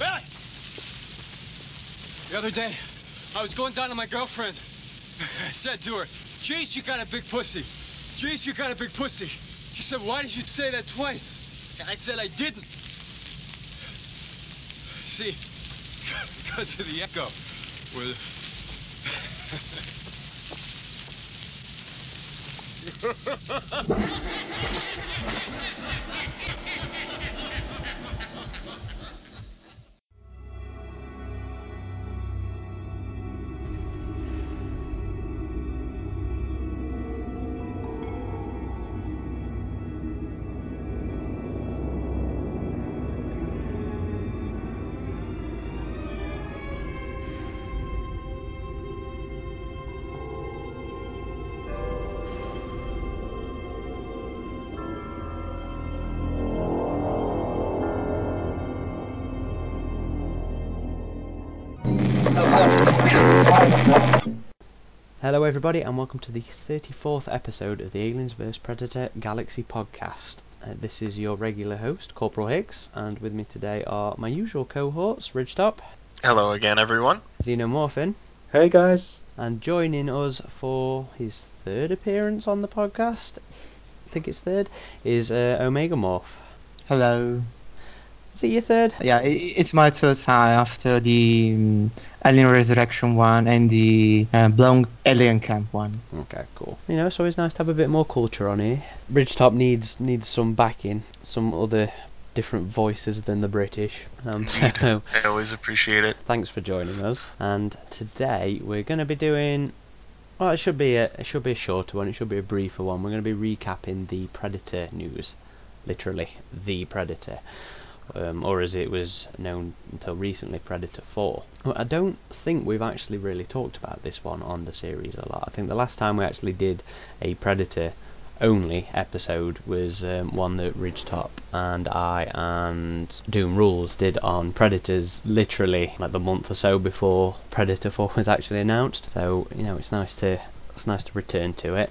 Billy! The other day, I was going down to my girlfriend. I said to her, Jeez, you got a big pussy. Jeez, you got a big pussy. She said, Why did you say that twice? I said I didn't. See, it's because of the echo. Where Hello, everybody, and welcome to the 34th episode of the Aliens vs. Predator Galaxy podcast. Uh, this is your regular host, Corporal Hicks, and with me today are my usual cohorts, Ridgetop, Hello again, everyone. Xenomorphine, Hey guys. and joining us for his third appearance on the podcast, I think it's third, is uh, Omegamorph. Hello. Is it your third? Yeah, i it's my third time after the um, Alien Resurrection one and the uh, Blown Alien Camp one. Okay, cool. You know, it's always nice to have a bit more culture on here. Ridgetop needs needs some backing, some other different voices than the British. Um, so I always appreciate it. thanks for joining us. And today we're going to be doing. Well, it should be a it should be a shorter one. It should be a briefer one. We're going to be recapping the Predator news, literally the Predator, um, or as it was known until recently, Predator Four. Well, I don't think we've actually really talked about this one on the series a lot. I think the last time we actually did a Predator only episode was um, one that Ridgetop and I and Doom Rules did on Predators literally like the month or so before Predator 4 was actually announced. So, you know, it's nice to it's nice to return to it.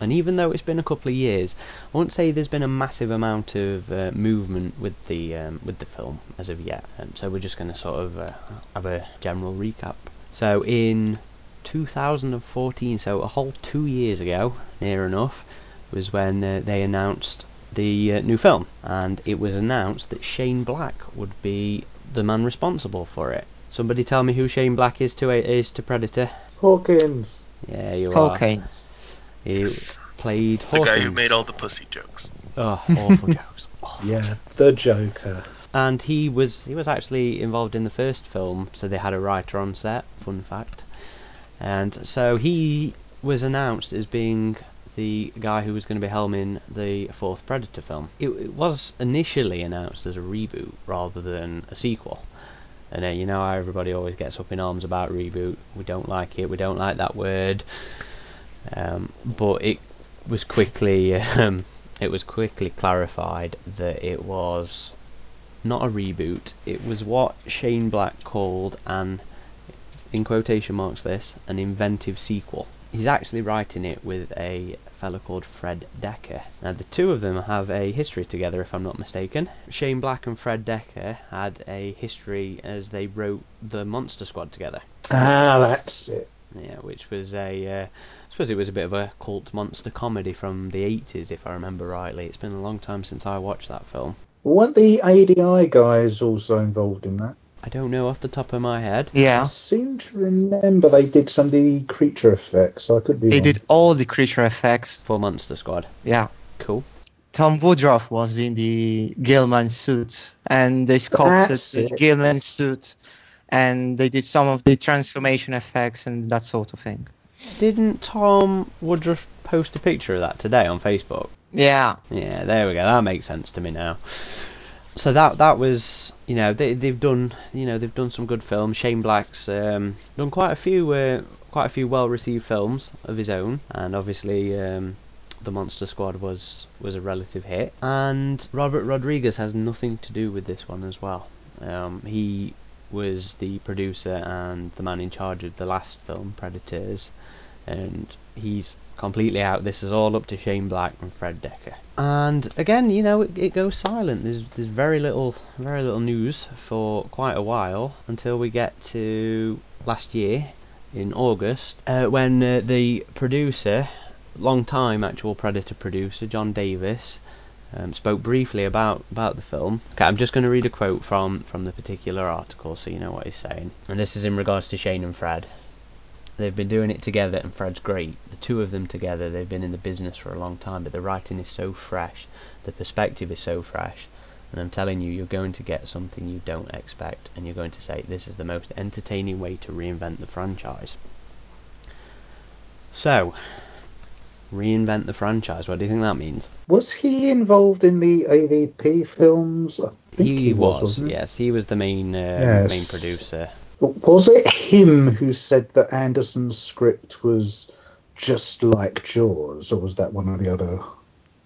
And even though it's been a couple of years, I won't say there's been a massive amount of uh, movement with the um, with the film as of yet. Um, so we're just going to sort of uh, have a general recap. So in 2014, so a whole two years ago, near enough, was when uh, they announced the uh, new film, and it was announced that Shane Black would be the man responsible for it. Somebody tell me who Shane Black is to is to Predator. Hawkins. Yeah, you are. Hawkins. He Yes. played The guy who made all the pussy jokes. Oh, awful jokes. Awful Yeah, jokes. the Joker. And he was he was actually involved in the first film, so they had a writer on set. Fun fact. And so he was announced as being the guy who was going to be helming the fourth Predator film. It, it was initially announced as a reboot rather than a sequel. And uh, you know how everybody always gets up in arms about reboot. We don't like it. We don't like that word. Um, but it was quickly um, it was quickly clarified that it was not a reboot. It was what Shane Black called an, in quotation marks, this an inventive sequel. He's actually writing it with a fellow called Fred Dekker. Now, the two of them have a history together, if I'm not mistaken. Shane Black and Fred Dekker had a history as they wrote the Monster Squad together. Ah, that's it. Yeah, which was a, uh, I suppose it was a bit of a cult monster comedy from the 80s, if I remember rightly. It's been a long time since I watched that film. Weren't the ADI guys also involved in that? I don't know off the top of my head. Yeah. I Yeah. seem to remember they did some of the creature effects. So I could be They wrong. did all the creature effects. For Monster Squad. Yeah. Cool. Tom Woodruff was in the Gill-man suit, and they sculpted That's the it. Gill-man suit, and they did some of the transformation effects and that sort of thing. Didn't Tom Woodruff post a picture of that today on Facebook? Yeah. Yeah, there we go. That makes sense to me now. So that that was, you know, they they've done, you know, they've done some good films. Shane Black's um, done quite a few, uh, quite a few well-received films of his own, and obviously, um, the Monster Squad was was a relative hit. And Robert Rodriguez has nothing to do with this one as well. Um, he was the producer and the man in charge of the last film, Predators. and he's completely out. This is all up to Shane Black and Fred Dekker. And again, you know, it, it goes silent. There's there's very little very little news for quite a while until we get to last year in August uh, when uh, the producer, long time actual Predator producer John Davis. Um, spoke briefly about, about the film. Okay, I'm just going to read a quote from, from the particular article so you know what he's saying. And this is in regards to Shane and Fred. They've been doing it together, and Fred's great. The two of them together, they've been in the business for a long time, but the writing is so fresh, the perspective is so fresh, and I'm telling you, you're going to get something you don't expect, and you're going to say, this is the most entertaining way to reinvent the franchise. So, reinvent the franchise. What do you think that means? Was he involved in the AVP films? I think He, he, was, wasn't yes, he was the main uh, Yes. main producer. Was it him who said that Anderson's script was just like Jaws, or was that one of the other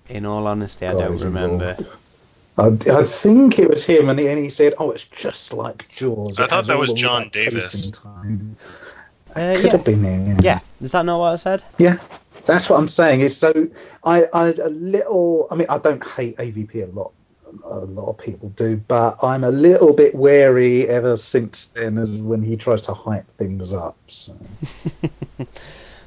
In all honesty, I don't remember. involved? I, I think it was him, and he, and he said, "Oh, it's just like Jaws." I It thought that was John Davis. time." Uh, Could yeah, have been him. Yeah. yeah. Is that not what I said? Yeah, that's what I'm saying. Is so I I a little. I mean, I don't hate AVP a lot. A lot of people do, but I'm a little bit wary ever since then, as when he tries to hype things up. So.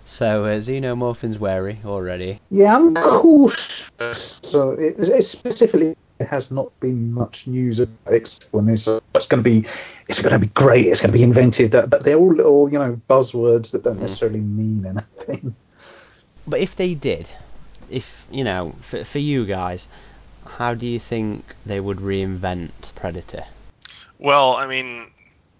So uh, Xenomorphine's wary already. Yeah, I'm cautious. So it, it specifically has not been much news about it when it's, uh, it's going to be it's going to be great. It's going to be inventive. That, but they're all little you know buzzwords that don't Mm. necessarily mean anything. But if they did, if you know, for, for you guys, how do you think they would reinvent Predator? Well, I mean,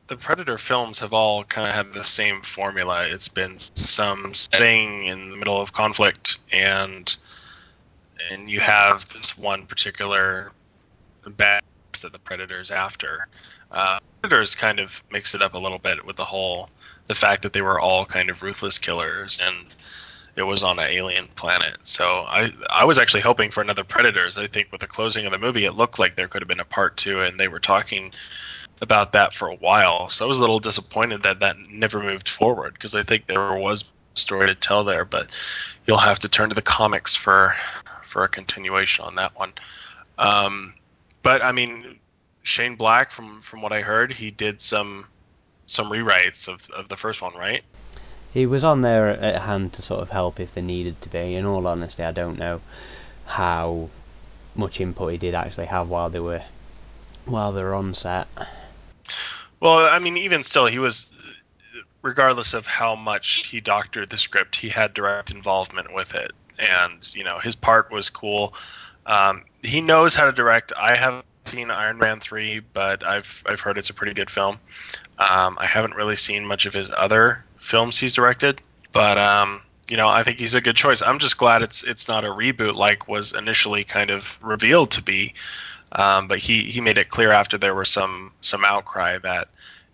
the Predator films have all kind of had the same formula. It's been some setting in the middle of conflict, and and you have this one particular bad that the Predator's after. Uh, Predators kind of mix it up a little bit with the whole the fact that they were all kind of ruthless killers and it was on an alien planet. So I I was actually hoping for another Predators. I think with the closing of the movie, it looked like there could have been a part two, and they were talking about that for a while. So I was a little disappointed that that never moved forward because I think there was a story to tell there, but you'll have to turn to the comics for for a continuation on that one. Um, but I mean, Shane Black, from from what I heard, he did some some rewrites of of the first one, right? He was on there at hand to sort of help if there needed to be. In all honesty, I don't know how much input he did actually have while they were while they were on set. Well, I mean, even still, he was, regardless of how much he doctored the script, he had direct involvement with it, and you know his part was cool. Um, he knows how to direct. I haven't seen Iron Man three, but I've I've heard it's a pretty good film. Um, I haven't really seen much of his other films he's directed, but um, you know I think he's a good choice. I'm just glad it's it's not a reboot like was initially kind of revealed to be. Um, but he, he made it clear after there was some some outcry that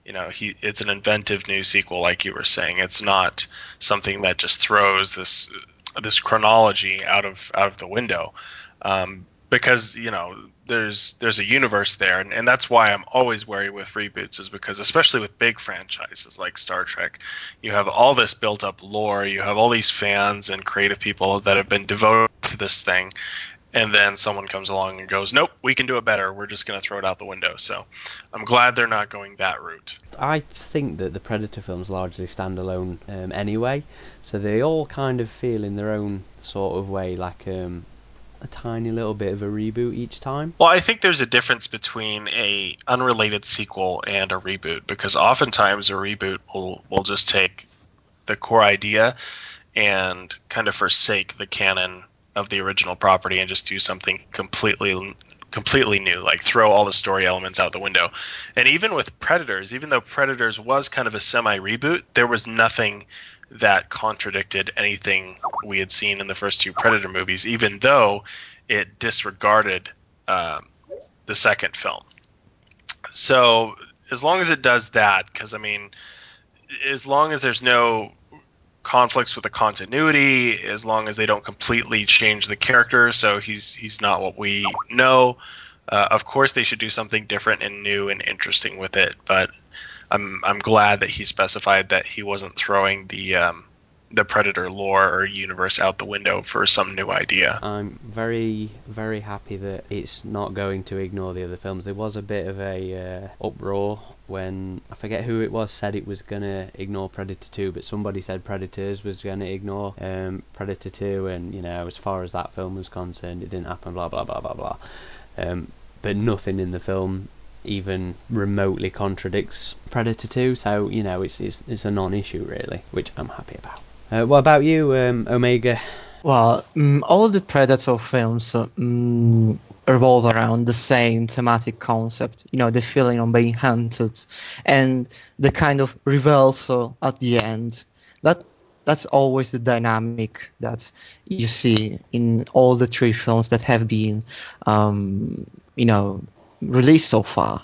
you know he it's an inventive new sequel like you were saying it's not something that just throws this this chronology out of out of the window um, because you know there's there's a universe there and, and that's why I'm always wary with reboots is because especially with big franchises like Star Trek you have all this built up lore you have all these fans and creative people that have been devoted to this thing and then someone comes along and goes, "Nope, we can do it better. We're just going to throw it out the window." So, I'm glad they're not going that route. I think that the Predator films largely stand alone um, anyway, so they all kind of feel in their own sort of way like um, a tiny little bit of a reboot each time. Well, I think there's a difference between a unrelated sequel and a reboot because oftentimes a reboot will will just take the core idea and kind of forsake the canon of the original property and just do something completely completely new like throw all the story elements out the window and even with predators even though predators was kind of a semi reboot there was nothing that contradicted anything we had seen in the first two predator movies even though it disregarded um, the second film. So as long as it does that because i mean as long as there's no conflicts with the continuity as long as they don't completely change the character so he's he's not what we know uh, of course they should do something different and new and interesting with it but i'm i'm glad that he specified that he wasn't throwing the um, the Predator lore or universe out the window for some new idea. I'm very, very happy that it's not going to ignore the other films. There was a bit of a uh, uproar when I forget who it was said it was to ignore Predator 2, but somebody said Predators was to ignore um, Predator 2, and you know, as far as that film was concerned, it didn't happen. Blah blah blah blah blah. Um, but nothing in the film even remotely contradicts Predator 2, so you know, it's it's, it's a non-issue really, which I'm happy about. Uh, what about you, um, Omega? Well, mm, all the Predator films mm, revolve around the same thematic concept. You know, the feeling of being hunted, and the kind of reversal at the end. That that's always the dynamic that you see in all the three films that have been, um, you know, released so far.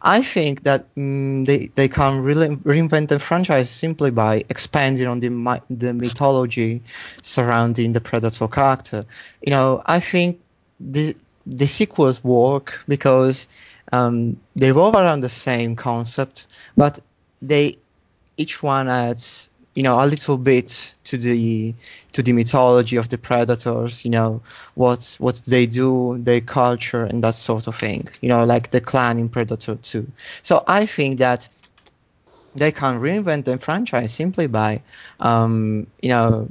I think that mm, they they can really reinvent the franchise simply by expanding on the the mythology surrounding the Predator character. You know, I think the the sequels work because um, they revolve around the same concept, but they each one adds you know a little bit to the to the mythology of the predators you know what what they do their culture and that sort of thing you know like the clan in predator 2 so i think that they can reinvent the franchise simply by um, you know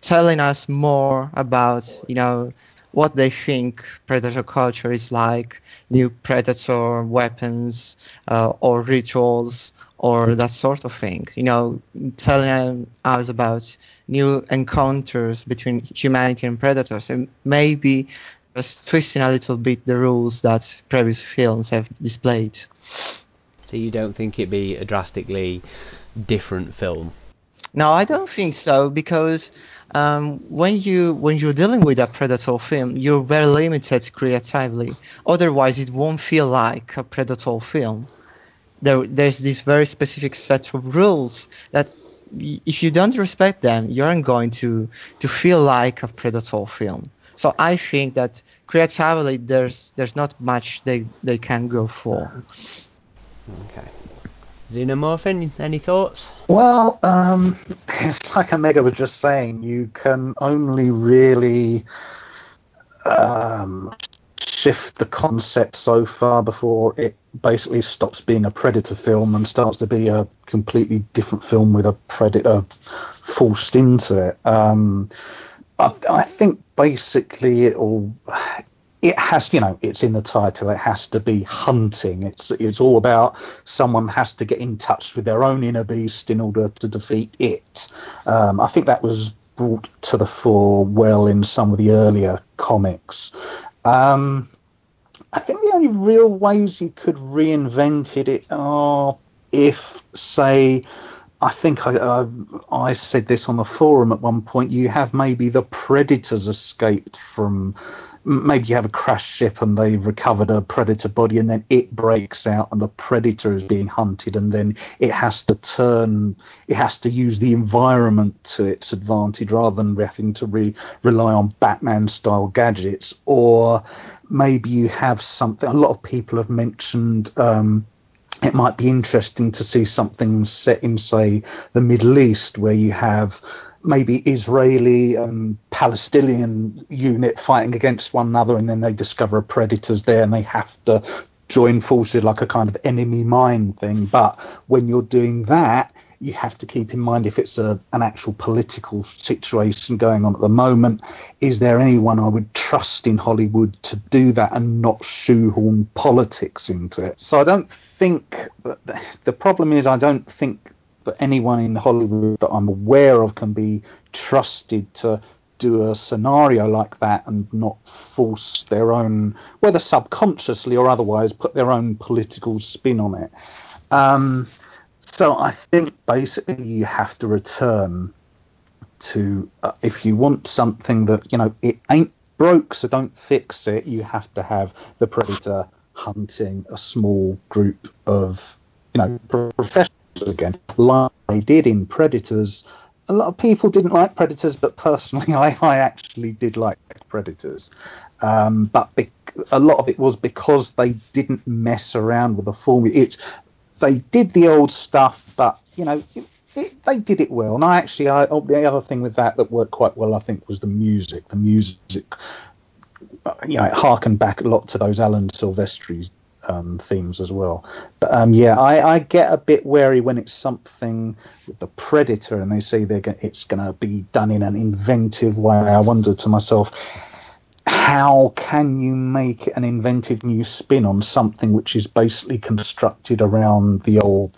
telling us more about you know what they think predator culture is like new predator weapons uh, or rituals or that sort of thing. You know, telling us about new encounters between humanity and predators, and maybe just twisting a little bit the rules that previous films have displayed. So you don't think it'd be a drastically different film? No, I don't think so because um, when you when you're dealing with a predator film, you're very limited creatively. Otherwise, it won't feel like a predator film there there's this very specific set of rules that if you don't respect them, you aren't going to to feel like a predator film. So I think that creatively, there's there's not much they they can go for. Okay. Xenomorph, any, any thoughts? Well, um, it's like Omega was just saying. You can only really um, shift the concept so far before it basically stops being a predator film and starts to be a completely different film with a predator forced into it. Um, I, I, think basically it'll. It has, you know, it's in the title. It has to be hunting. It's it's all about someone has to get in touch with their own inner beast in order to defeat it. Um, I think that was brought to the fore well in some of the earlier comics. Um, I think the only real ways you could reinvent it are if, say, I think I, I, I said this on the forum at one point. You have maybe the predators escaped from maybe you have a crashed ship and they've recovered a predator body and then it breaks out and the predator is being hunted and then it has to turn it has to use the environment to its advantage rather than having to re- rely on batman style gadgets. Or maybe you have something a lot of people have mentioned um, it might be interesting to see something set in say the middle east where you have maybe Israeli and Palestinian unit fighting against one another, and then they discover a predators there, and they have to join forces like a kind of enemy mine thing. But when you're doing that, you have to keep in mind if it's a, an actual political situation going on at the moment, is there anyone I would trust in Hollywood to do that and not shoehorn politics into it? So I don't think the problem is I don't think that anyone in Hollywood that I'm aware of can be trusted to do a scenario like that and not force their own, whether subconsciously or otherwise, put their own political spin on it. Um, so I think basically you have to return to uh, if you want something that you know it ain't broke, so don't fix it. You have to have the predator hunting a small group of you know professionals again, like they did in Predators. A lot of people didn't like Predators, but personally, I, I actually did like Predators. Um, but be- a lot of it was because they didn't mess around with the formula. It's they did the old stuff, but you know, it, it, they did it well. And I actually, I oh, the other thing with that that worked quite well, I think, was the music. The music, uh, you know, it harkened back a lot to those Alan Silvestri um, themes as well. But um, yeah, I, I, get a bit wary when it's something with the Predator and they say they're go- it's going to be done in an inventive way. I wonder to myself, how can you make an inventive new spin on something which is basically constructed around the old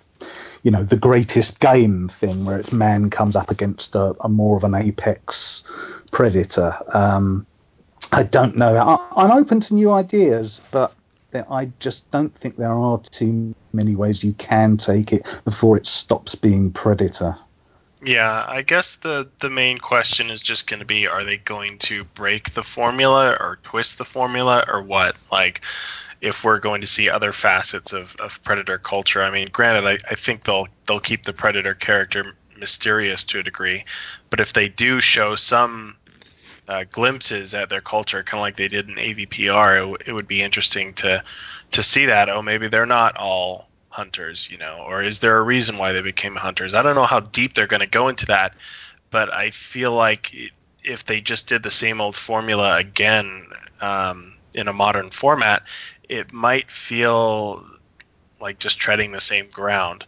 you know the greatest game thing where it's man comes up against a, a more of an apex predator um, i don't know I, i'm open to new ideas but I just don't think there are too many ways you can take it before it stops being Predator. Yeah, I guess the the main question is just going to be: Are they going to break the formula or twist the formula or what? Like, if we're going to see other facets of, of Predator culture. I mean, granted, I, I think they'll they'll keep the Predator character mysterious to a degree, but if they do show some uh, glimpses at their culture, kind of like they did in AVPR. It, w- it, would be interesting to to see that. Oh, maybe they're not all hunters, you know, or is there a reason why they became hunters? I don't know how deep they're going to go into that, but I feel like if they just did the same old formula again um, in a modern format, it might feel like just treading the same ground.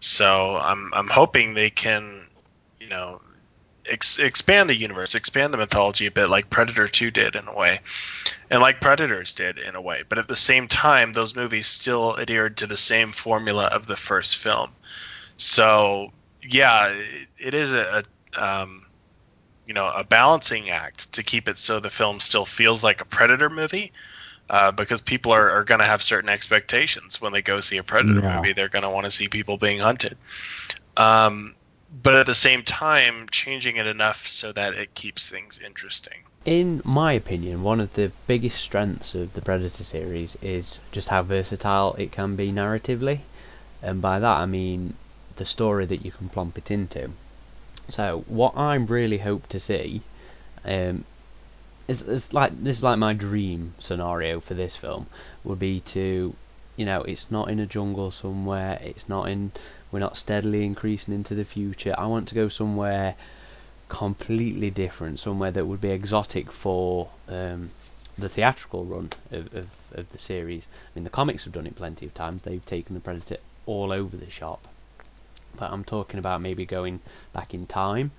So I'm I'm hoping they can, you know, ex- expand the universe, expand the mythology a bit, like Predator 2 did in a way, and like Predators did in a way. But at the same time, those movies still adhered to the same formula of the first film. So yeah, it, it is a, a um, you know a balancing act to keep it so the film still feels like a Predator movie. Uh, because people are, are going to have certain expectations when they go see a Predator yeah. movie. They're going to want to see people being hunted. Um, but at the same time changing it enough so that it keeps things interesting. In my opinion, one of the biggest strengths of the Predator series is just how versatile it can be narratively, and by that I mean the story that you can plump it into. So, what I really hope to see um, is, is like this is like my dream scenario for this film would be to, you know, it's not in a jungle somewhere, it's not in we're not steadily increasing into the future. I want to go somewhere completely different, somewhere that would be exotic for um, the theatrical run of, of, of the series. I mean, the comics have done it plenty of times. They've taken the Predator all over the shop. But I'm talking about maybe going back in time,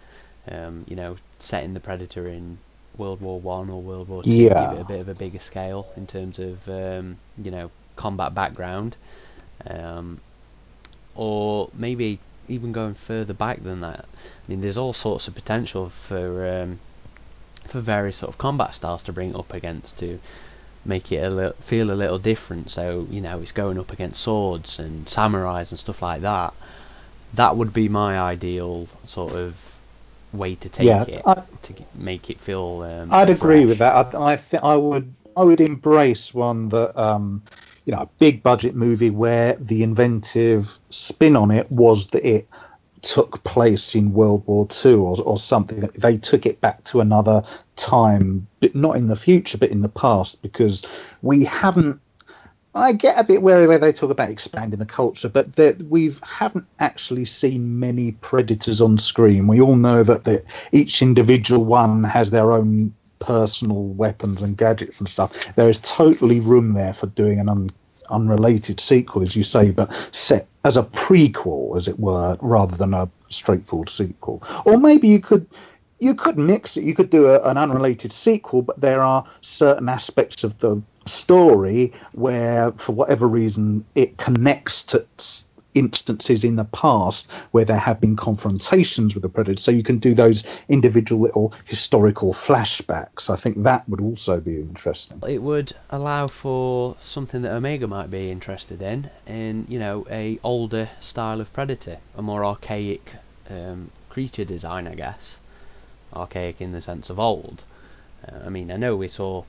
um, you know, setting the Predator in World War One or World War Two, yeah. give it a bit of a bigger scale in terms of um, you know combat background. Um, or maybe even going further back than that. I mean, there's all sorts of potential for um, for various sort of combat styles to bring up against to make it a little, feel a little different. So you know, it's going up against swords and samurais and stuff like that. That would be my ideal sort of way to take yeah, it I, to make it feel. Um, I'd fresh. agree with that. I, I think I would. I would embrace one that um, you know a big budget movie where the inventive spin on it was that it took place in World War II or, or something. They took it back to another time, but not in the future, but in the past, because we haven't. I get a bit wary where they talk about expanding the culture, but that we haven't actually seen many predators on screen. We all know that the, each individual one has their own personal weapons and gadgets and stuff. There is totally room there for doing an un, unrelated sequel, as you say, but set as a prequel, as it were, rather than a straightforward sequel. Or maybe you could you could mix it. You could do a, an unrelated sequel, but there are certain aspects of the story where, for whatever reason, it connects to instances in the past where there have been confrontations with the predator. So you can do those individual little historical flashbacks. I think that would also be interesting. It would allow for something that Omega might be interested in, in you know a older style of predator, a more archaic um, creature design, I guess. Archaic in the sense of old. Uh, I mean, I know we saw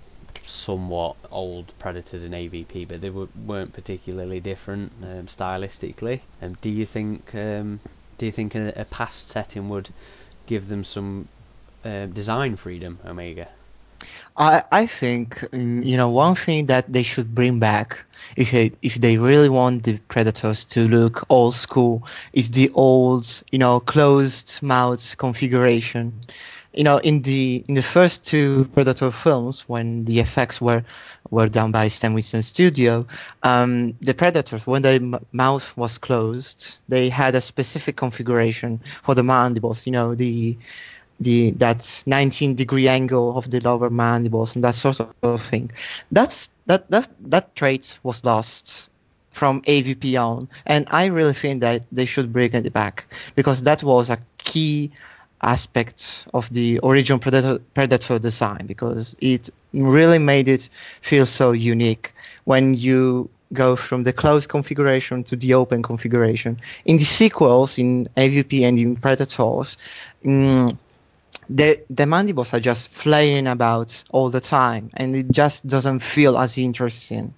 somewhat old Predators in AVP, but they were, weren't particularly different um, stylistically. Um, do you think um, do you think a, a, past setting would give them some uh, design freedom, Omega? I I think mm, you know one thing that they should bring back if they, if they really want the predators to look old school is the old you know closed mouth configuration. You know in the in the first two Predator films when the effects were were done by Stan Winston Studio, um, the predators when their m- mouth was closed, they had a specific configuration for the mandibles. You know the the that 19 degree angle of the lower mandibles and that sort of thing. That's that that that trait was lost from AVP on, and I really think that they should bring it back because that was a key aspect of the original Predator, Predator design because it really made it feel so unique when you go from the closed configuration to the open configuration. In the sequels, in AVP and in Predators, mm, the the mandibles are just flying about all the time, and it just doesn't feel as interesting.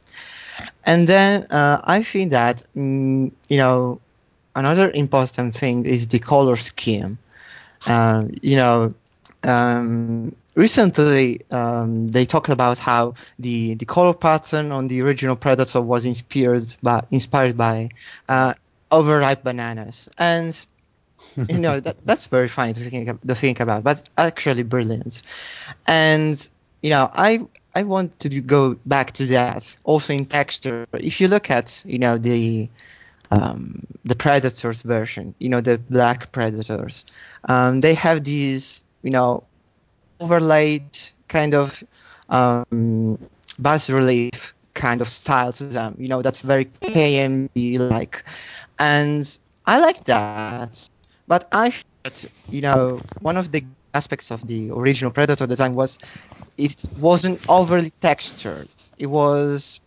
And then uh, I think that mm, you know another important thing is the color scheme. Um, you know, um, recently um, they talked about how the the color pattern on the original Predator was inspired by inspired by uh, overripe bananas, and you know that that's very funny to think to think about, but actually brilliant. And you know, I I want to go back to that also in texture. If you look at you know the um, the predators version, you know the black predators, um, they have these you know overlaid kind of um, bas relief kind of style to them. You know that's very KNB like, and I like that. But I thought, you know, one of the aspects of the original Predator design was it wasn't overly textured. It was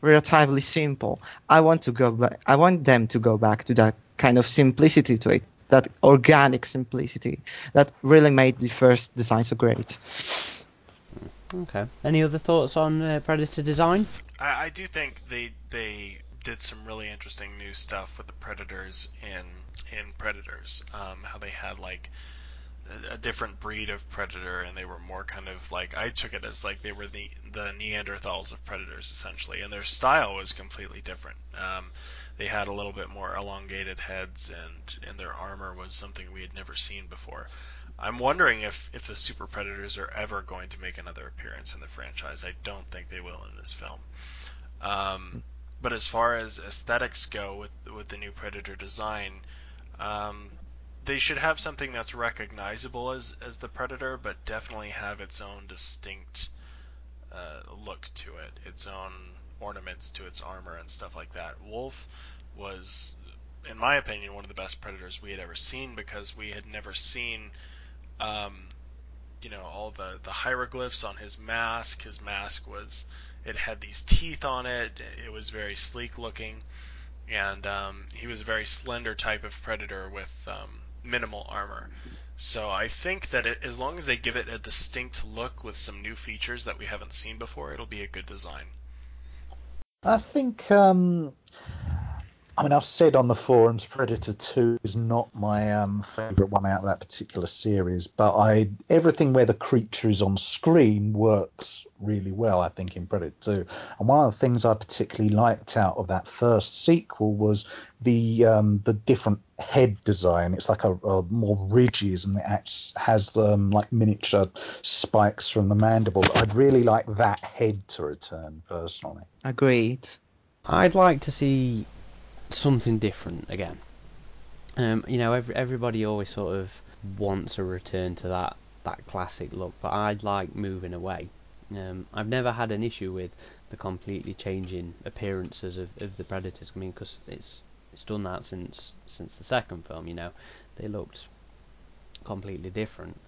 relatively simple. I want to go back. I want them to go back to that kind of simplicity to it, that organic simplicity that really made the first design so great. Okay. Any other thoughts on uh, Predator design? I, I do think they they did some really interesting new stuff with the predators in in Predators. Um, how they had like a, different breed of predator, and they were more kind of like I took it as like they were the the Neanderthals of predators essentially, and their style was completely different. Um, they had a little bit more elongated heads, and and their armor was something we had never seen before. I'm wondering if, if the Super Predators are ever going to make another appearance in the franchise. I don't think they will in this film. Um, but as far as aesthetics go with with the new Predator design, um, they should have something that's recognizable as as the Predator, but definitely have its own distinct uh, look to it, its own ornaments to its armor and stuff like that. Wolf was, in my opinion, one of the best Predators we had ever seen because we had never seen um, you know all the the hieroglyphs on his mask. His mask was it had these teeth on it. It was very sleek looking, and um, he was a very slender type of predator with um, minimal armor. So I think that it, as long as they give it a distinct look with some new features that we haven't seen before, it'll be a good design. I think um, I mean, I've said on the forums, Predator Two is not my um, favourite one out of that particular series, but I everything where the creature is on screen works really well. I think in Predator Two, and one of the things I particularly liked out of that first sequel was the um, the different head design. It's like a, a more ridges, and it has um, like miniature spikes from the mandible. I'd really like that head to return personally. Agreed. I'd like to see something different again. Um, you know, every, everybody always sort of wants a return to that that classic look, but I'd like moving away. Um, I've never had an issue with the completely changing appearances of, of the Predators. I mean, because it's it's done that since since the second film. You know, they looked completely different,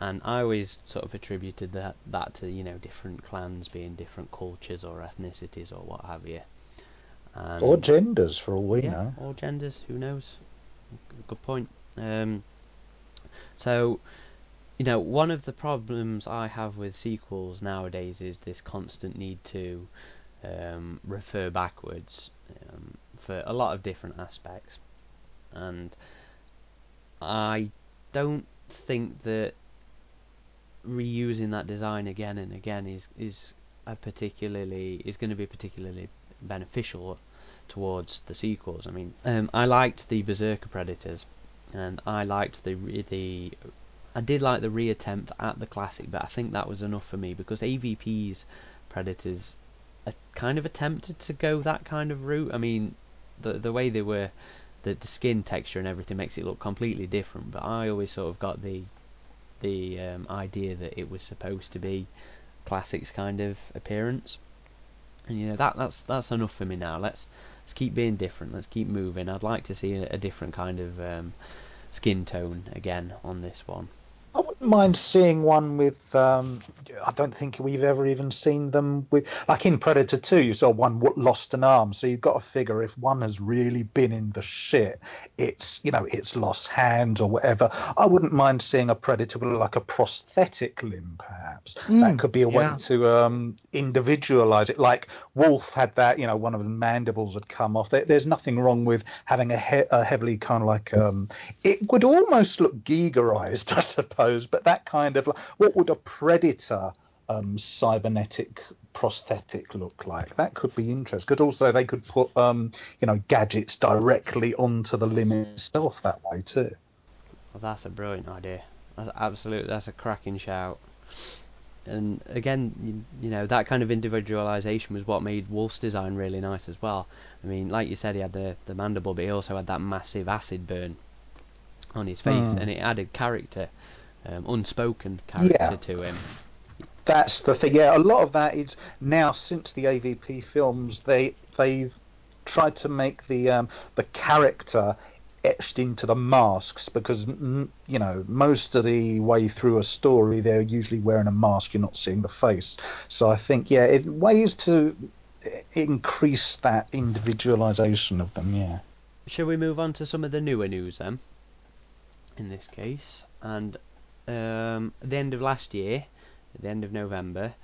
and I always sort of attributed that that to you know different clans being different cultures or ethnicities or what have you. And or genders, for all we yeah, know. Or genders, who knows? Good point. Um, so, you know, one of the problems I have with sequels nowadays is this constant need to um, refer backwards um, for a lot of different aspects, and I don't think that reusing that design again and again is is a particularly is going to be particularly beneficial towards the sequels. I mean, um, I liked the Berserker Predators, and I liked the the I did like the reattempt at the classic, but I think that was enough for me because AVP's Predators uh, kind of attempted to go that kind of route. I mean, the the way they were, the the skin texture and everything makes it look completely different. But I always sort of got the the um, idea that it was supposed to be classics kind of appearance. And you know that that's that's enough for me now. Let's let's keep being different. Let's keep moving. I'd like to see a, a different kind of um, skin tone again on this one. I wouldn't mind seeing one with. Um, I don't think we've ever even seen them with. Like in Predator 2, you saw one lost an arm. So you've got to figure if one has really been in the shit, it's, you know, it's lost hands or whatever. I wouldn't mind seeing a Predator with like a prosthetic limb, perhaps. Mm, that could be a way yeah. to um, individualize it. Like Wolf had that, you know, one of the mandibles had come off. There, there's nothing wrong with having a, he- a heavily kind of like. Um, it would almost look Gigerized, I suppose, but that kind of what would a predator um, cybernetic prosthetic look like? That could be interesting. Could also they could put um, you know gadgets directly onto the limb itself that way too. Well, that's a brilliant idea. That's absolutely that's a cracking shout. And again, you, you know that kind of individualization was what made Wolf's design really nice as well. I mean, like you said, he had the the mandible, but he also had that massive acid burn on his face, Hmm. and it added character, um, unspoken character Yeah. to him. That's the thing. Yeah, a lot of that is now since the AVP films, they they've tried to make the um, the character etched into the masks because you know most of the way through a story they're usually wearing a mask. You're not seeing the face. So I think yeah, it, ways to increase that individualization of them. Yeah. Shall we move on to some of the newer news then? In this case, and um, the end of last year, at the end of November,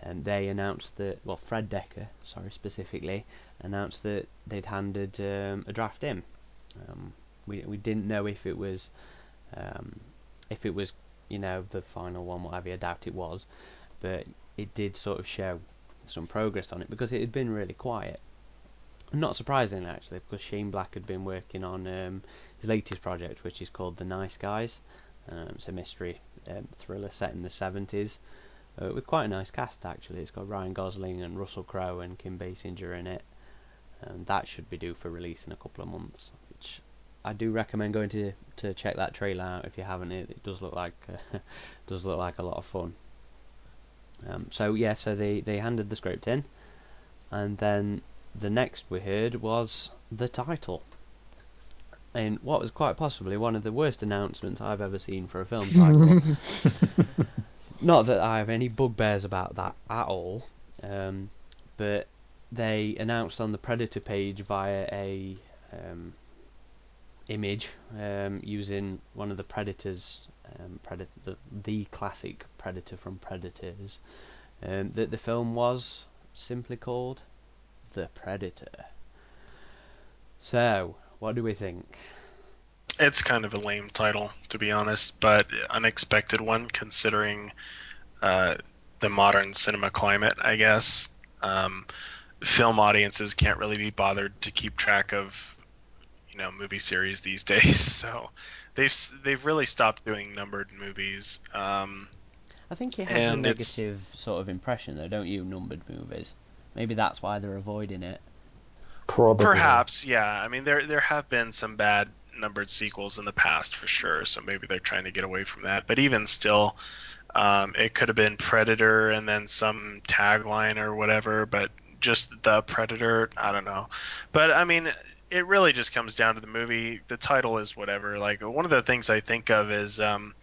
and they announced that well, Fred Dekker, sorry specifically, announced that they'd handed um, a draft in. Um, we we didn't know if it was um, if it was you know the final one, whatever. I doubt it was, but it did sort of show some progress on it because it had been really quiet. Not surprisingly, actually, because Shane Black had been working on um, his latest project, which is called The Nice Guys. Um, it's a mystery um, thriller set in the 70s uh, with quite a nice cast, actually. It's got Ryan Gosling and Russell Crowe and Kim Basinger in it. And that should be due for release in a couple of months, which I do recommend going to to check that trailer out if you haven't. It, it does look like uh, does look like a lot of fun. Um, so yeah, so they they handed the script in, and then the next we heard was the title. In what was quite possibly one of the worst announcements I've ever seen for a film title. Not that I have any bugbears about that at all, um, but they announced on the Predator page via a um, image um, using one of the Predators, um, Predator, the, the classic Predator from Predators, um, that the film was simply called The Predator. So, what do we think? It's kind of a lame title, to be honest, but unexpected one considering uh, the modern cinema climate, I guess. Um, film audiences can't really be bothered to keep track of, you know, movie series these days. So they've they've really stopped doing numbered movies. Um, I think it has a And it's- negative sort of impression, though, don't you? Numbered movies. Maybe that's why they're avoiding it. Probably. Perhaps, yeah. I mean, there there have been some bad numbered sequels in the past for sure, so maybe they're trying to get away from that. But even still, um, it could have been Predator and then some tagline or whatever, but just the Predator, I don't know. But I mean, it really just comes down to the movie. The title is whatever. Like one of the things I think of is um,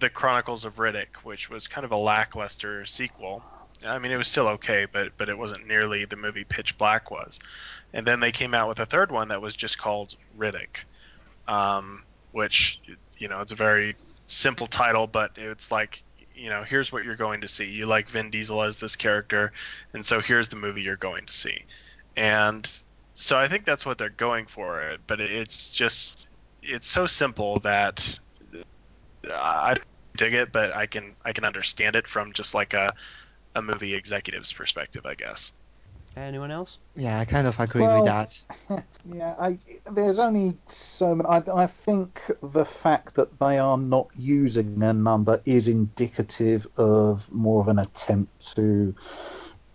the Chronicles of Riddick, which was kind of a lackluster sequel. I mean, it was still okay, but but it wasn't nearly the movie Pitch Black was. And then they came out with a third one that was just called Riddick, um, which you know it's a very simple title, but it's like you know here's what you're going to see. You like Vin Diesel as this character, and so here's the movie you're going to see. And so I think that's what they're going for. But it's just it's so simple that I dig it, but I can I can understand it from just like a a movie executive's perspective, I guess. Anyone else? Yeah, I kind of agree Well- with that. Yeah, I, there's only so many. I, I think the fact that they are not using a number is indicative of more of an attempt to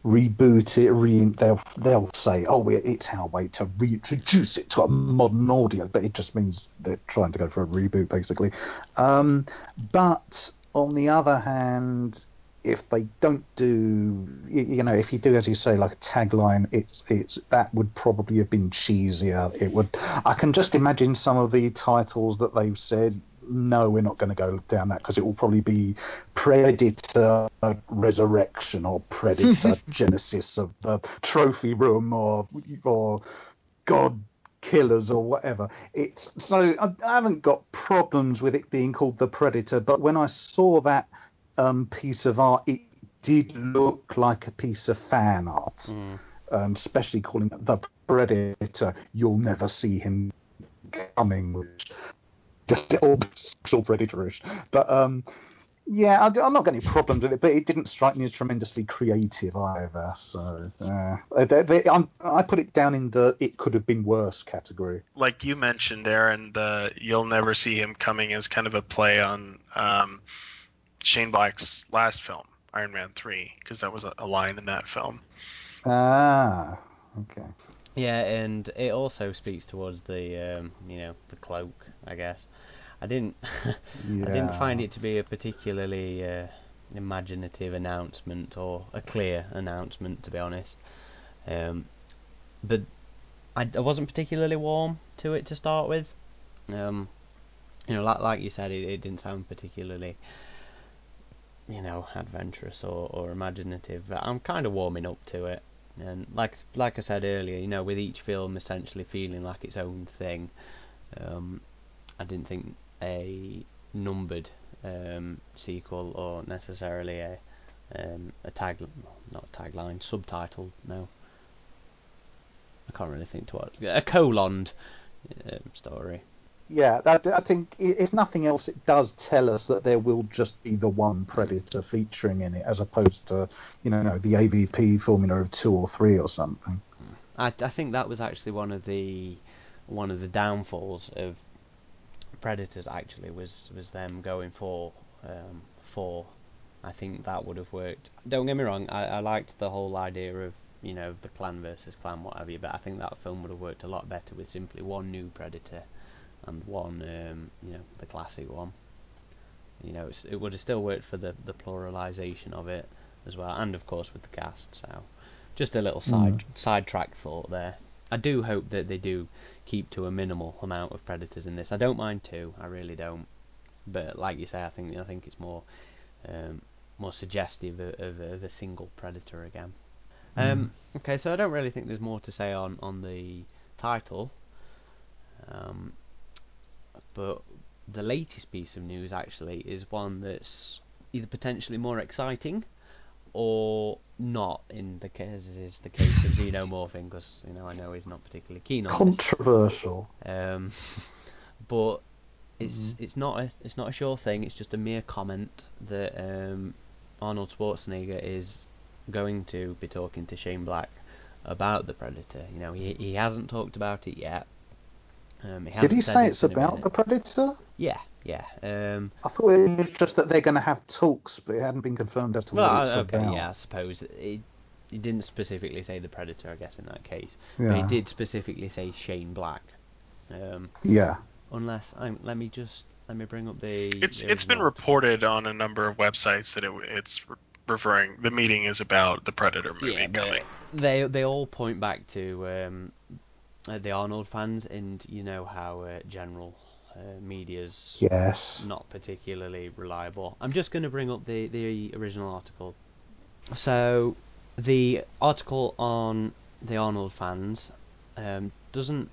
reboot it. Re, they'll they'll say, "Oh, we- it's our way to reintroduce it to a modern audience," but it just means they're trying to go for a reboot, basically. Um, but on the other hand, if they don't do, you, you know, if you do, as you say, like a tagline, it's it's that would probably have been cheesier. It would. I can just imagine some of the titles that they've said. No, we're not going to go down that because it will probably be Predator Resurrection or Predator Genesis of the Trophy Room or or God Killers or whatever. It's so I, I haven't got problems with it being called the Predator, but when I saw that um, piece of art, it did look like a piece of fan art, um, especially calling it the Predator. You'll never see him coming, which all sexual predatorish. But um, yeah, I, am not got any problems with it, but it didn't strike me as tremendously creative either. So uh, they, they, I'm, I put it down in the it could have been worse category. Like you mentioned, Aaron, the you'll never see him coming is kind of a play on um, Shane Black's last film, Iron Man Three, because that was a, a line in that film. Ah, okay. Yeah, and it also speaks towards the um, you know the cloak, I guess. I didn't I didn't find it to be a particularly uh, imaginative announcement or a clear announcement, to be honest. Um, but I, I wasn't particularly warm to it to start with. Um, you know, like like you said, it, it didn't sound particularly you know adventurous or, or imaginative. I'm kind of warming up to it. And like like I said earlier, you know, with each film essentially feeling like its own thing, um, I didn't think a numbered um, sequel or necessarily a um, a tag not a tagline subtitle no I can't really think to what a colon um, story Yeah, that, I think if nothing else, it does tell us that there will just be the one predator featuring in it, as opposed to you know the AVP formula of two or three or something. I, I think that was actually one of the one of the downfalls of Predators actually was was them going for um, four. I think that would have worked. Don't get me wrong, I, I liked the whole idea of you know the clan versus clan, what have you, but I think that film would have worked a lot better with simply one new Predator and one um, you know the classic one. You know, it's, it would have still worked for the the pluralization of it as well, and of course with the cast. So, just a little side sidetrack thought there. I do hope that they do keep to a minimal amount of predators in this. I don't mind two, I really don't. But like you say, I think I think it's more um, more suggestive of, of, of a single predator again. Um, okay, so I don't really think there's more to say on on the title. Um, but the latest piece of news actually is one that's either potentially more exciting or not in the case is the case of Xenomorphine because you know I know he's not particularly keen on. Controversial. Um, but it's it's not a it's not a sure thing. It's just a mere comment that um, Arnold Schwarzenegger is going to be talking to Shane Black about the Predator. You know, he he hasn't talked about it yet. Um, he Did he say it's gonna be in about the predator? Yeah, yeah. Um, I thought it was just that they're going to have talks, but it hadn't been confirmed as to well, what it's okay, about. yeah. I suppose it. He didn't specifically say the Predator, I guess, in that case. But he did specifically say Shane Black. Um, Yeah. unless I'm, let me just let me bring up the. It's the it's been original- reported on a number of websites that it, it's referring. The meeting is about the Predator movie yeah, coming. but they they all point back to um, uh, the Arnold fans, and you know how uh, general uh, media's Yes. not particularly reliable. I'm just going to bring up the the original article. So, the article on the Arnold fans um, doesn't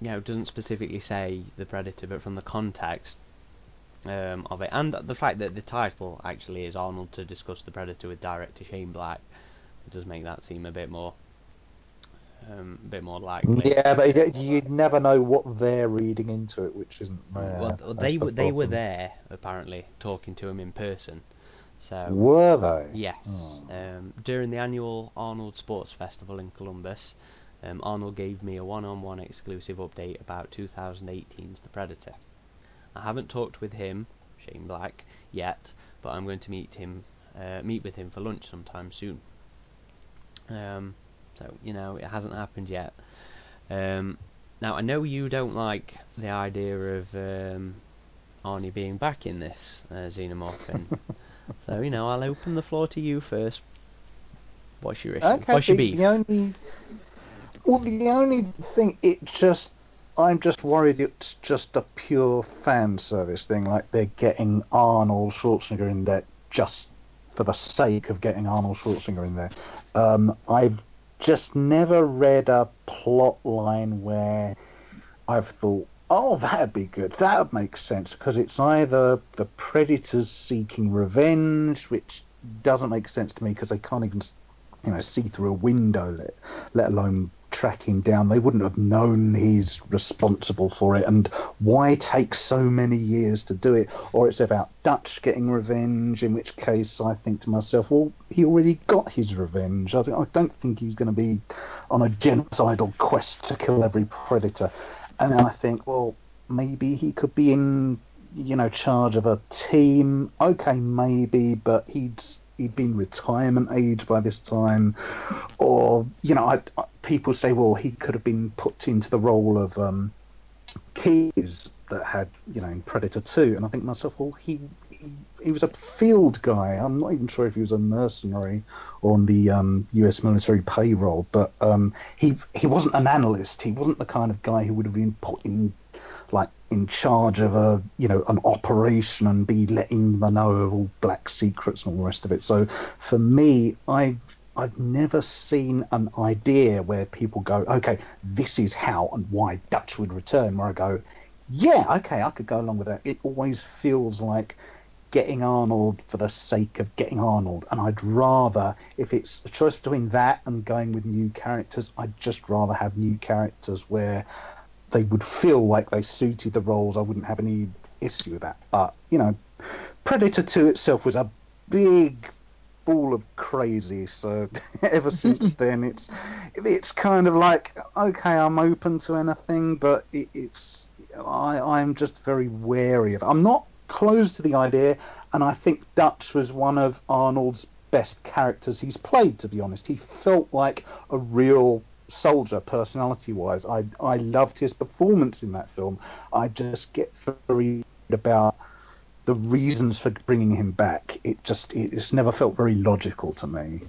you know doesn't specifically say the Predator, but from the context um, of it, and the fact that the title actually is Arnold to discuss the Predator with director Shane Black, it does make that seem a bit more um, a bit more likely. Yeah, but you- you'd never know what they're reading into it, which isn't there. well, they the were they were there apparently talking to him in person. So Were they? Yes. Oh. Um, during the annual Arnold Sports Festival in Columbus, um, Arnold gave me a one on one exclusive update about 2018's The Predator. I haven't talked with him, Shane Black, yet, but I'm going to meet him, uh, meet with him for lunch sometime soon. Um, so, you know, it hasn't happened yet. Um, now, I know you don't like the idea of um, Arnie being back in this uh, Xenomorph, so, you know, I'll open the floor to you first. What's your issue? Okay, What's your the, beef? the only well, the only thing it just I'm just worried it's just a pure fan service thing, like they're getting Arnold Schwarzenegger in there just for the sake of getting Arnold Schwarzenegger in there. Um, I've just never read a plot line where I've thought, oh, that'd be good. That would make sense because it's either the predators seeking revenge, which doesn't make sense to me because they can't even, you know, see through a window, let, let alone track him down. They wouldn't have known he's responsible for it. And why take so many years to do it? Or it's about Dutch getting revenge, in which case I think to myself, well, he already got his revenge. I, think, I don't think he's going to be on a genocidal quest to kill every predator. And then I think, well, maybe he could be in, you know, charge of a team. Okay, maybe, but he'd he'd been retirement age by this time, or you know, I, I- people say, well, he could have been put into the role of um, Keyes that had, you know, in Predator 2, and I think myself, well, he, he he was a field guy. I'm not even sure if he was a mercenary on the um, U.S. military payroll, but um, he he wasn't an analyst. He wasn't the kind of guy who would have been put in like in charge of a you know an operation and be letting them know of all black secrets and all the rest of it. So for me, I I've never seen an idea where people go, okay, this is how and why Dutch would return. Where I go, yeah, okay, I could go along with that. It always feels like getting Arnold for the sake of getting Arnold, and I'd rather, if it's a choice between that and going with new characters, I'd just rather have new characters where they would feel like they suited the roles. I wouldn't have any issue with that. But you know, Predator Two itself was a big ball of crazy. So ever since then, it's it's kind of like okay, I'm open to anything, but it, it's I I'm just very wary of. I'm not closed to the idea, and I think Dutch was one of Arnold's best characters he's played. To be honest, he felt like a real soldier personality wise i i loved his performance in that film i just get very about the reasons for bringing him back it just it, it's never felt very logical to me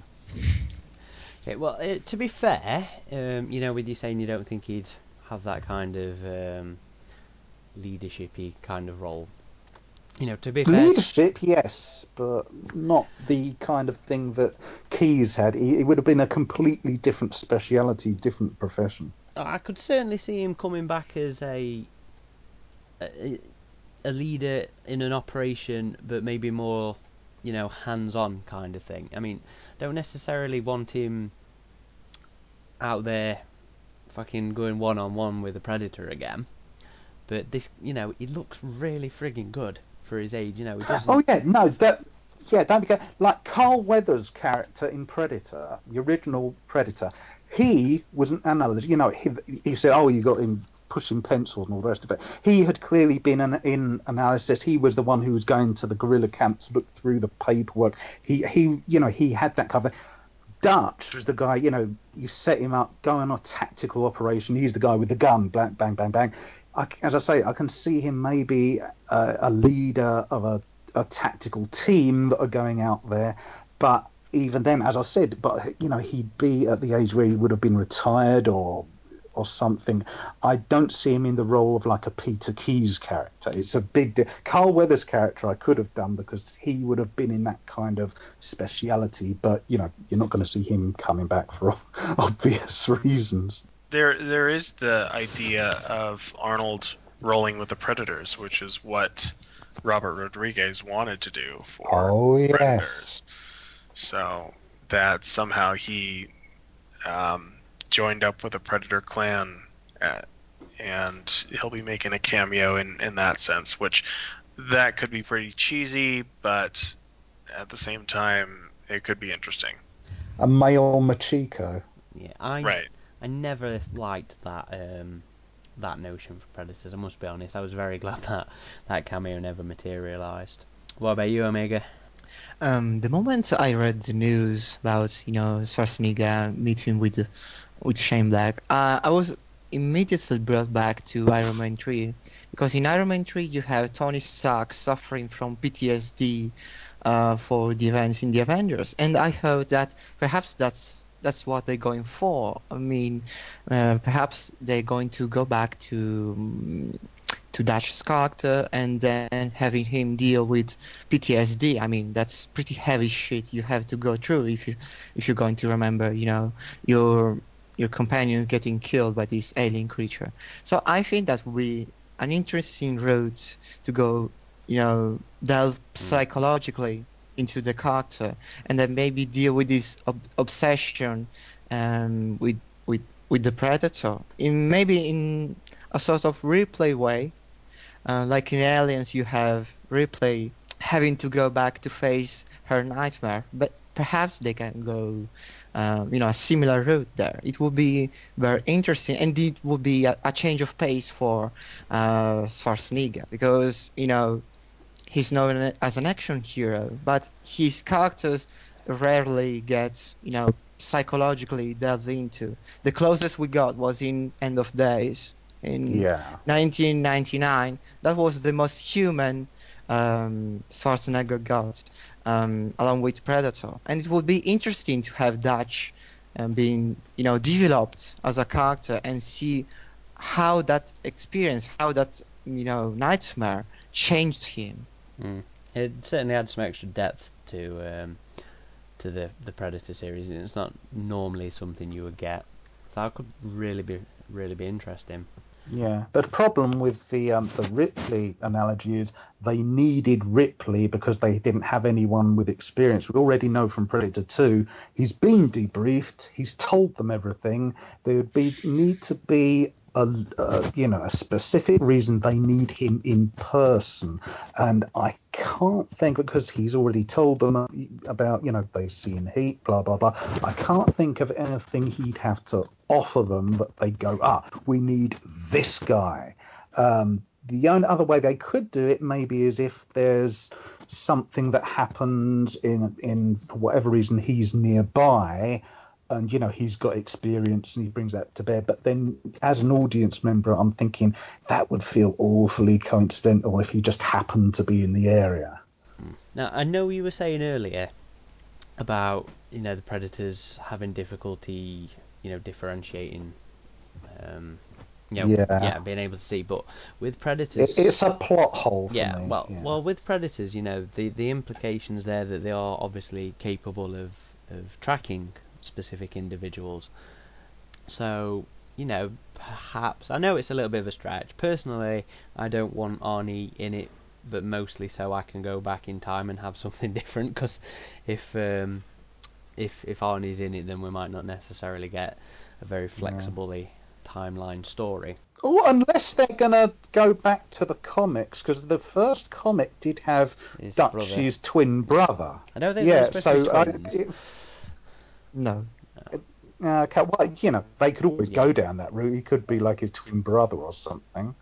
Okay, well, uh, to be fair, um, you know, with you saying you don't think he'd have that kind of um, leadershipy kind of role. You know, to be fair, leadership yes but not the kind of thing that Keyes had he, it would have been a completely different speciality different profession oh, I could certainly see him coming back as a, a a leader in an operation, but maybe more, you know, hands-on kind of thing. I mean, don't necessarily want him out there, fucking going one-on-one with a predator again. But this, you know, he looks really frigging good for his age. You know, doesn't. Oh yeah, no, that yeah, don't be like Carl Weathers' character in Predator, the original Predator. He was an analyst. You know, he, he said, "Oh, you got him pushing pencils and all the rest of it." He had clearly been an, in analysis. He was the one who was going to the guerrilla camp to look through the paperwork. He he, you know, he had that cover. Dutch was the guy, you know, you set him up, go on a tactical operation. He's the guy with the gun, bang, bang, bang, bang. I, as I say, I can see him maybe a, a leader of a, a tactical team that are going out there. But even then, as I said, but you know, he'd be at the age where he would have been retired or or something. I don't see him in the role of like a Peter Keyes character. It's a big. Di- Carl Weathers' character I could have done because he would have been in that kind of speciality. But you know, you're not going to see him coming back for obvious reasons. There, there is the idea of Arnold rolling with the Predators, which is what Robert Rodriguez wanted to do for Oh yes. Predators. So that somehow he um, joined up with a Predator clan, uh, and he'll be making a cameo in in that sense, which that could be pretty cheesy, but at the same time, it could be interesting. A male Machiko. Yeah, I Right. I never liked that um, that notion for Predators. I must be honest. I was very glad that that cameo never materialised. What about you, Omega? Um, the moment I read the news about you know Schwarzenegger meeting with with Shane Black, uh, I was immediately brought back to Iron Man 3 because in Iron Man 3 you have Tony Stark suffering from PTSD uh, for the events in the Avengers, and I thought that perhaps that's that's what they're going for. I mean, uh, perhaps they're going to go back to mm, to Dutch's character and then having him deal with PTSD. I mean, that's pretty heavy shit you have to go through if you if you're going to remember, you know, your your companions getting killed by this alien creature. So I think that would be an interesting route to go, you know, delve psychologically into the character and then maybe deal with this ob- obsession um, with with with the predator. In maybe in a sort of Ripley way uh, like in aliens you have Ripley having to go back to face her nightmare but perhaps they can go um, you know a similar route there. It would be very interesting and it would be a, a change of pace for uh, Schwarzenegger because you know he's known as an action hero, but his characters rarely get, you know, psychologically delved into. The closest we got was in End of Days in Yeah. 1999. That was the most human um, Schwarzenegger got, um, along with Predator. And it would be interesting to have Dutch um, being, you know, developed as a character and see how that experience, how that, you know, nightmare changed him. Mm. It certainly adds some extra depth to um, to the the Predator series. It's not normally something you would get, so that could really be really be interesting. Yeah, the problem with the um, the Ripley analogy is they needed Ripley because they didn't have anyone with experience. We already know from Predator Two, he's been debriefed, he's told them everything. There would be need to be a, a you know a specific reason they need him in person, and I can't think because he's already told them about you know they see in heat, blah blah blah. I can't think of anything he'd have to offer them that they go, ah, we need this guy. Um, the only other way they could do it maybe is if there's something that happens in in for whatever reason he's nearby and you know he's got experience and he brings that to bear but then as an audience member i'm thinking that would feel awfully coincidental if he just happened to be in the area Now I know you were saying earlier about you know the predators having difficulty you know differentiating um, you know, Yeah. being able to see. But with predators, it, it's a plot hole for yeah, me well, yeah. well, with predators, you know, the the implications there that they are obviously capable of of tracking specific individuals. So, you know, perhaps I know it's a little bit of a stretch. Personally, I don't want Arnie in it, but mostly so I can go back in time and have something different. Because if um, if if Arnie's in it, then we might not necessarily get a very flexibly timeline story. Oh, unless they're gonna go back to the comics, because the first comic did have His brother. Twin brother. I don't think yeah, they're supposed so to I, be twins. it, No. uh, okay, well, you know, they could always Yeah. go down that route. He could be like his twin brother or something.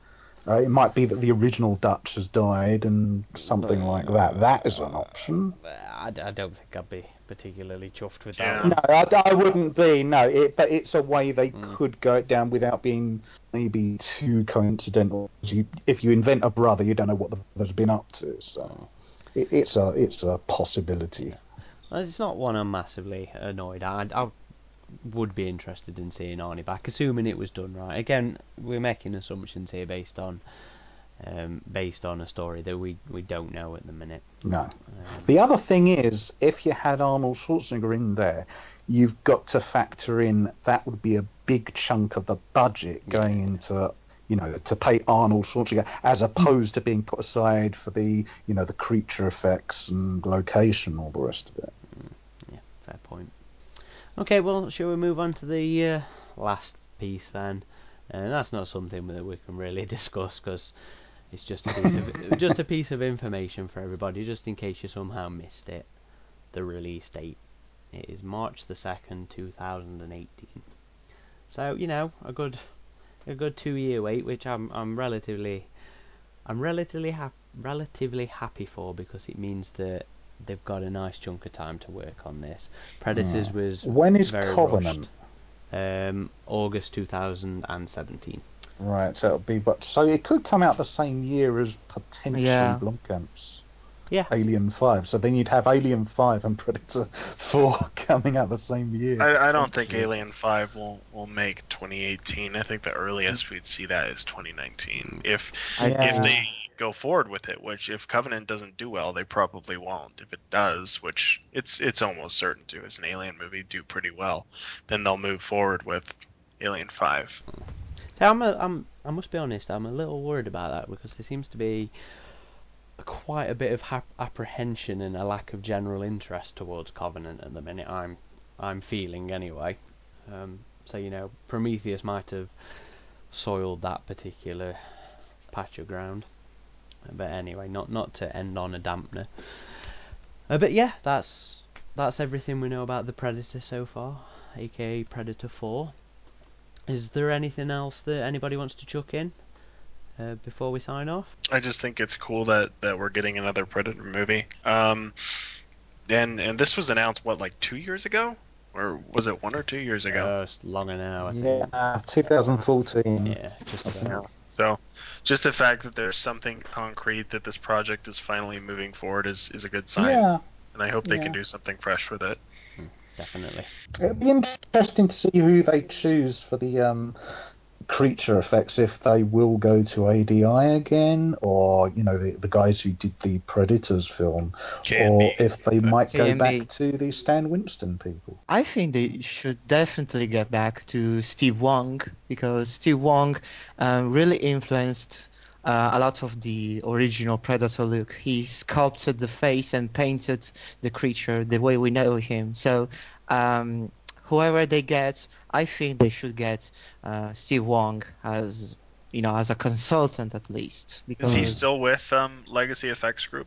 Uh, it might be that the original Dutch has died and something like that. That is an option. I, I don't think I'd be particularly chuffed with that one. No, I, I wouldn't be. No, it, but it's a way they Mm. could go it down without being maybe too coincidental. You, if you invent a brother, you don't know what the brother's been up to. So it, it's a it's a possibility. It's not one I'm massively annoyed at. I, I would be interested in seeing Arnie back, assuming it was done right. Again, we're making assumptions here based on um, based on a story that we, we don't know at the minute. No. Um, The other thing is, if you had Arnold Schwarzenegger in there, you've got to factor in that would be a big chunk of the budget going Yeah. into, you know, to pay Arnold Schwarzenegger, as opposed to being put aside for the, you know, the creature effects and location, all the rest of it. Okay, well, shall we move on to the uh, last piece then? And that's not something that we can really discuss because it's just a piece of just a piece of information for everybody, just in case you somehow missed it. The release date it is March the second, two thousand and eighteen. So you know, a good a good two year wait, which I'm I'm relatively I'm relatively ha- relatively happy for because it means that they've got a nice chunk of time to work on this. Predators was When is very Covenant? rushed. Um, August 2017. Right, so it'll be, but so it could come out the same year as potentially Yeah. Blomkamp's Yeah. Alien Five. So then you'd have Alien Five and Predator Four coming out the same year. I, I don't think. Alien Five will will make 2018. I think the earliest we'd see that is 2019. If I- if they go forward with it, which if Covenant doesn't do well, they probably won't. If it does, which it's it's almost certain to, as an Alien movie do pretty well, then they'll move forward with Alien Five. So I'm, a, I'm, I must be honest, I'm a little worried about that because there seems to be quite a bit of hap- apprehension and a lack of general interest towards Covenant at the minute. I'm, I'm feeling anyway. Um, so you know, Prometheus might have soiled that particular patch of ground. But anyway, not not to end on a dampener. Uh, but yeah, that's that's everything we know about the Predator so far, aka Predator 4. Is there anything else that anybody wants to chuck in uh, before we sign off? I just think it's cool that that we're getting another Predator movie. Um, and and this was announced what like two years ago, or was it one or two years ago? Uh, it's longer now, I think. Yeah, 2014. Yeah, just about. So, just the fact that there's something concrete that this project is finally moving forward is, is a good sign. Yeah, And I hope they yeah. can do something fresh with it. Definitely. it'd be interesting to see who they choose for the um, creature effects. If they will go to ADI again, or you know the, the guys who did the Predators film, Can or be, if they but- might go be. back to the Stan Winston people. I think they should definitely get back to Steve Wang because Steve Wang um, really influenced uh, a lot of the original Predator look. He sculpted the face and painted the creature the way we know him. So um, whoever they get, I think they should get uh, Steve Wang as you know as a consultant at least Is because he still with um, Legacy Effects Group?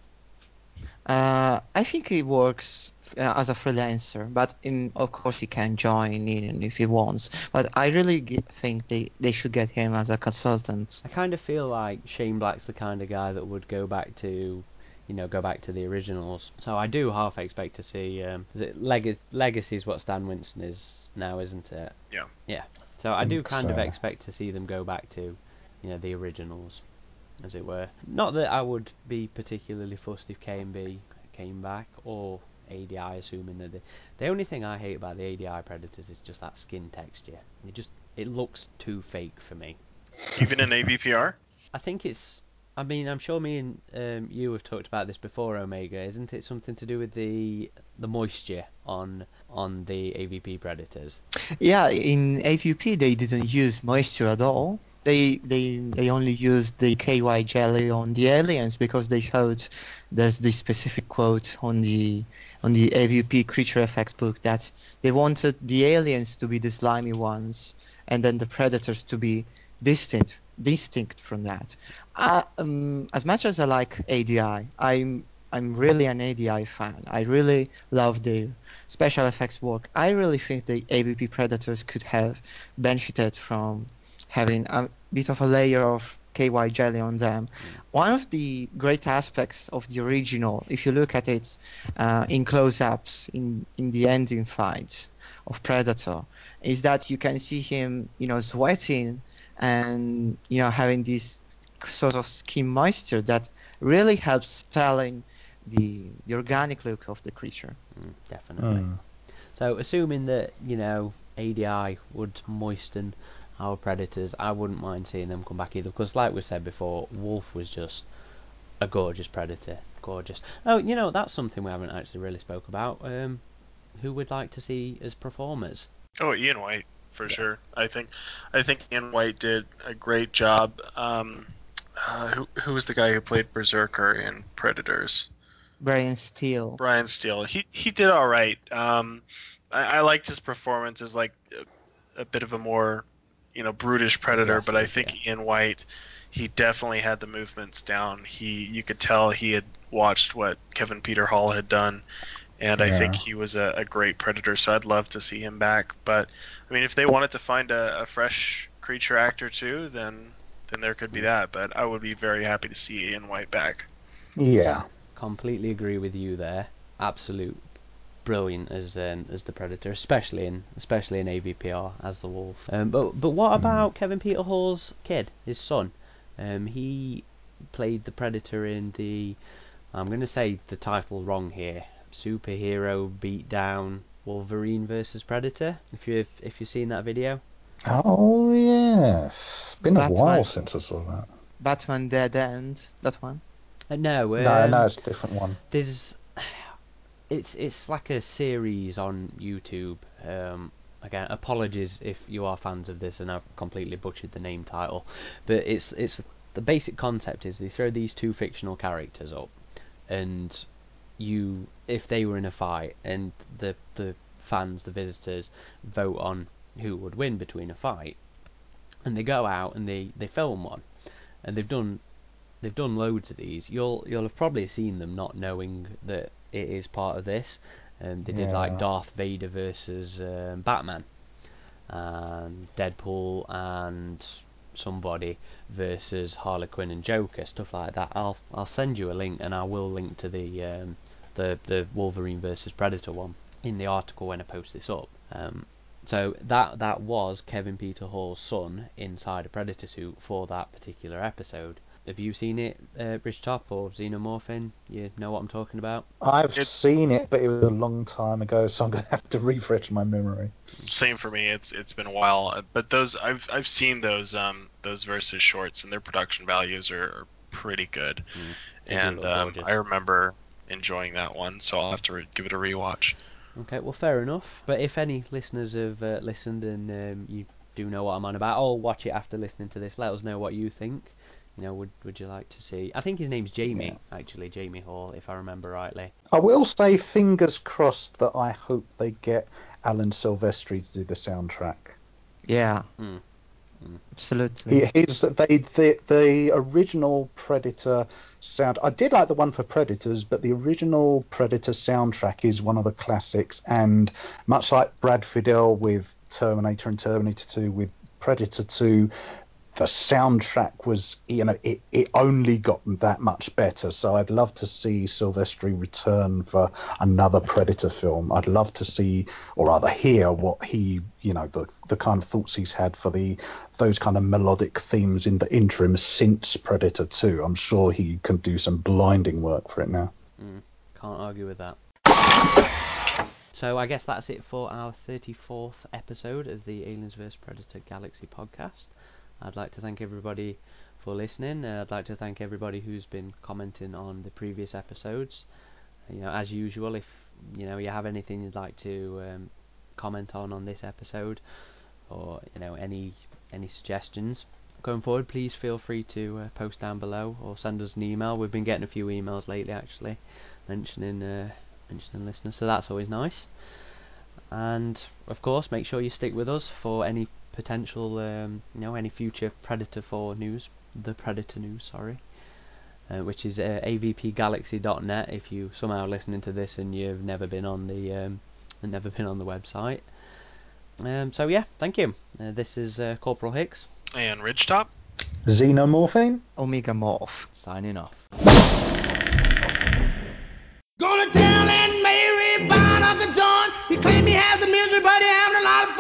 uh, I think he works uh, as a freelancer, but in, of course he can join in if he wants. But I really ge- think they, they should get him as a consultant. I kind of feel like Shane Black's the kind of guy that would go back to, you know, go back to the originals. So I do half expect to see. Um, is it Leg- Legacy is what Stan Winston is now, isn't it? Yeah. Yeah. So I do Think kind of expect to see them go back to, you know, the originals, as it were. Not that I would be particularly fussed if KNB came back or ADI, assuming that they, the only thing I hate about the ADI Predators is just that skin texture. It just it looks too fake for me. Even in AVPR? I think it's. I mean, I'm sure me and um, you have talked about this before, Omega. Isn't it something to do with the the moisture on on the AVP predators? Yeah, in AVP they didn't use moisture at all. They they they only used the KY jelly on the aliens because they thought there's this specific quote on the on the AVP creature effects book that they wanted the aliens to be the slimy ones and then the predators to be distinct distinct from that. Uh, um, as much as I like ADI, I'm I'm really an ADI fan. I really love their special effects work. I really think the AVP Predators could have benefited from having a bit of a layer of KY jelly on them. One of the great aspects of the original, if you look at it uh, in close-ups in in the ending fight of Predator, is that you can see him, you know, sweating and you know having this sort of skin moisture that really helps telling the the organic look of the creature. Mm, definitely. Hmm. So, assuming that you know ADI would moisten our predators, I wouldn't mind seeing them come back either. Because, like we said before, Wolf was just a gorgeous predator, gorgeous. Oh, you know that's something we haven't actually really spoke about. Um, who would like to see as performers? Oh, Ian Whyte for Yeah. sure. I think I think Ian Whyte did a great job. Um, uh, who who was the guy who played Berserker in Predators? Brian Steele. Brian Steele. He he did all right. Um, I, I liked his performance as like a, a bit of a more, you know, brutish predator. but I think Ian Whyte, he definitely had the movements down. He, you could tell he had watched what Kevin Peter Hall had done, and I think he was a, a great predator. So I'd love to see him back. But I mean, if they wanted to find a, a fresh creature actor too, then then there could be that. But I would be very happy to see Ian Whyte back. Yeah. completely agree with you there. Absolute brilliant as um, as the Predator, especially in especially in AVPR as the Wolf. Um, but but what about Kevin Peter Hall's kid, his son? Um, he played the Predator in the. I'm going to say the title wrong here. Superhero beatdown Wolverine versus Predator. If you have if you've seen that video. Oh yes. Been a while since I saw that. Batman Dead End. That one. Uh, no, um, no, no, it's a different one. there's it's it's like a series on YouTube. Um, again, apologies if you are fans of this and I've completely butchered the name title, but it's it's the basic concept is they throw these two fictional characters up, and you if they were in a fight and the the fans the visitors vote on who would win between a fight, and they go out and they they film one, and they've done they've done loads of these. You'll you'll have probably seen them not knowing that it is part of this. Um, they did like Darth Vader versus um, Batman, and Deadpool and somebody versus Harley Quinn and Joker, stuff like that. I'll I'll send you a link, and I will link to the um, the the Wolverine versus Predator one in the article when I post this up. Um, so that that was Kevin Peter Hall's son inside a Predator suit for that particular episode. Have you seen it, uh, RidgeTop or Xenomorphine? You know what I'm talking about? I've It's- seen it, but it was a long time ago, so I'm gonna have to refresh my memory. Same for me. It's it's been a while, uh, but those I've I've seen those um those versus shorts, and their production values are, are pretty good. Mm, and um. I remember enjoying that one, so I'll have to re- give it a rewatch. Okay, well, fair enough. But if any listeners have uh, listened and um, you do know what I'm on about, or watch it after listening to this, let us know what you think. You know, would would you like to see? I think his name's Jamie, actually, Jamie Hall, if I remember rightly. I will say, fingers crossed, that I hope they get Alan Silvestri to do the soundtrack. Yeah. Mm. Mm. Absolutely. He- He's they the the original Predator sound. I did like the one for Predators, but the original Predator soundtrack is one of the classics. And much like Brad Fiedel with Terminator and Terminator Two, with Predator Two, the soundtrack was you know it, it only got that much better. So I'd love to see Silvestri return for another Predator film. I'd love to see or rather hear what he you know the the kind of thoughts he's had for the those kind of melodic themes in the interim since Predator 2. I'm sure he can do some blinding work for it now. Mm, can't argue with that. So I guess that's it for our 34th episode of the Aliens vs Predator Galaxy podcast. I'd like to thank everybody for listening. Uh, I'd like to thank everybody who's been commenting on the previous episodes. You know, as usual, if you know you have anything you'd like to um, comment on on this episode, or you know any any suggestions going forward, please feel free to uh, post down below or send us an email. We've been getting a few emails lately, actually, mentioning uh, mentioning listeners, so that's always nice. And of course, make sure you stick with us for any potential, um, you know, any future Predator 4 news, the Predator news, sorry, uh, which is uh, avpgalaxy.net. If you somehow listening to this and you've never been on the, um, never been on the website. Um, so yeah, thank you. Uh, this is uh, Corporal Hicks And Ridgetop. Xenomorphine? Omega Morph. signing off. Gonna tell Aunt Mary about Uncle John. He claimed he has a misery, but he having a lot of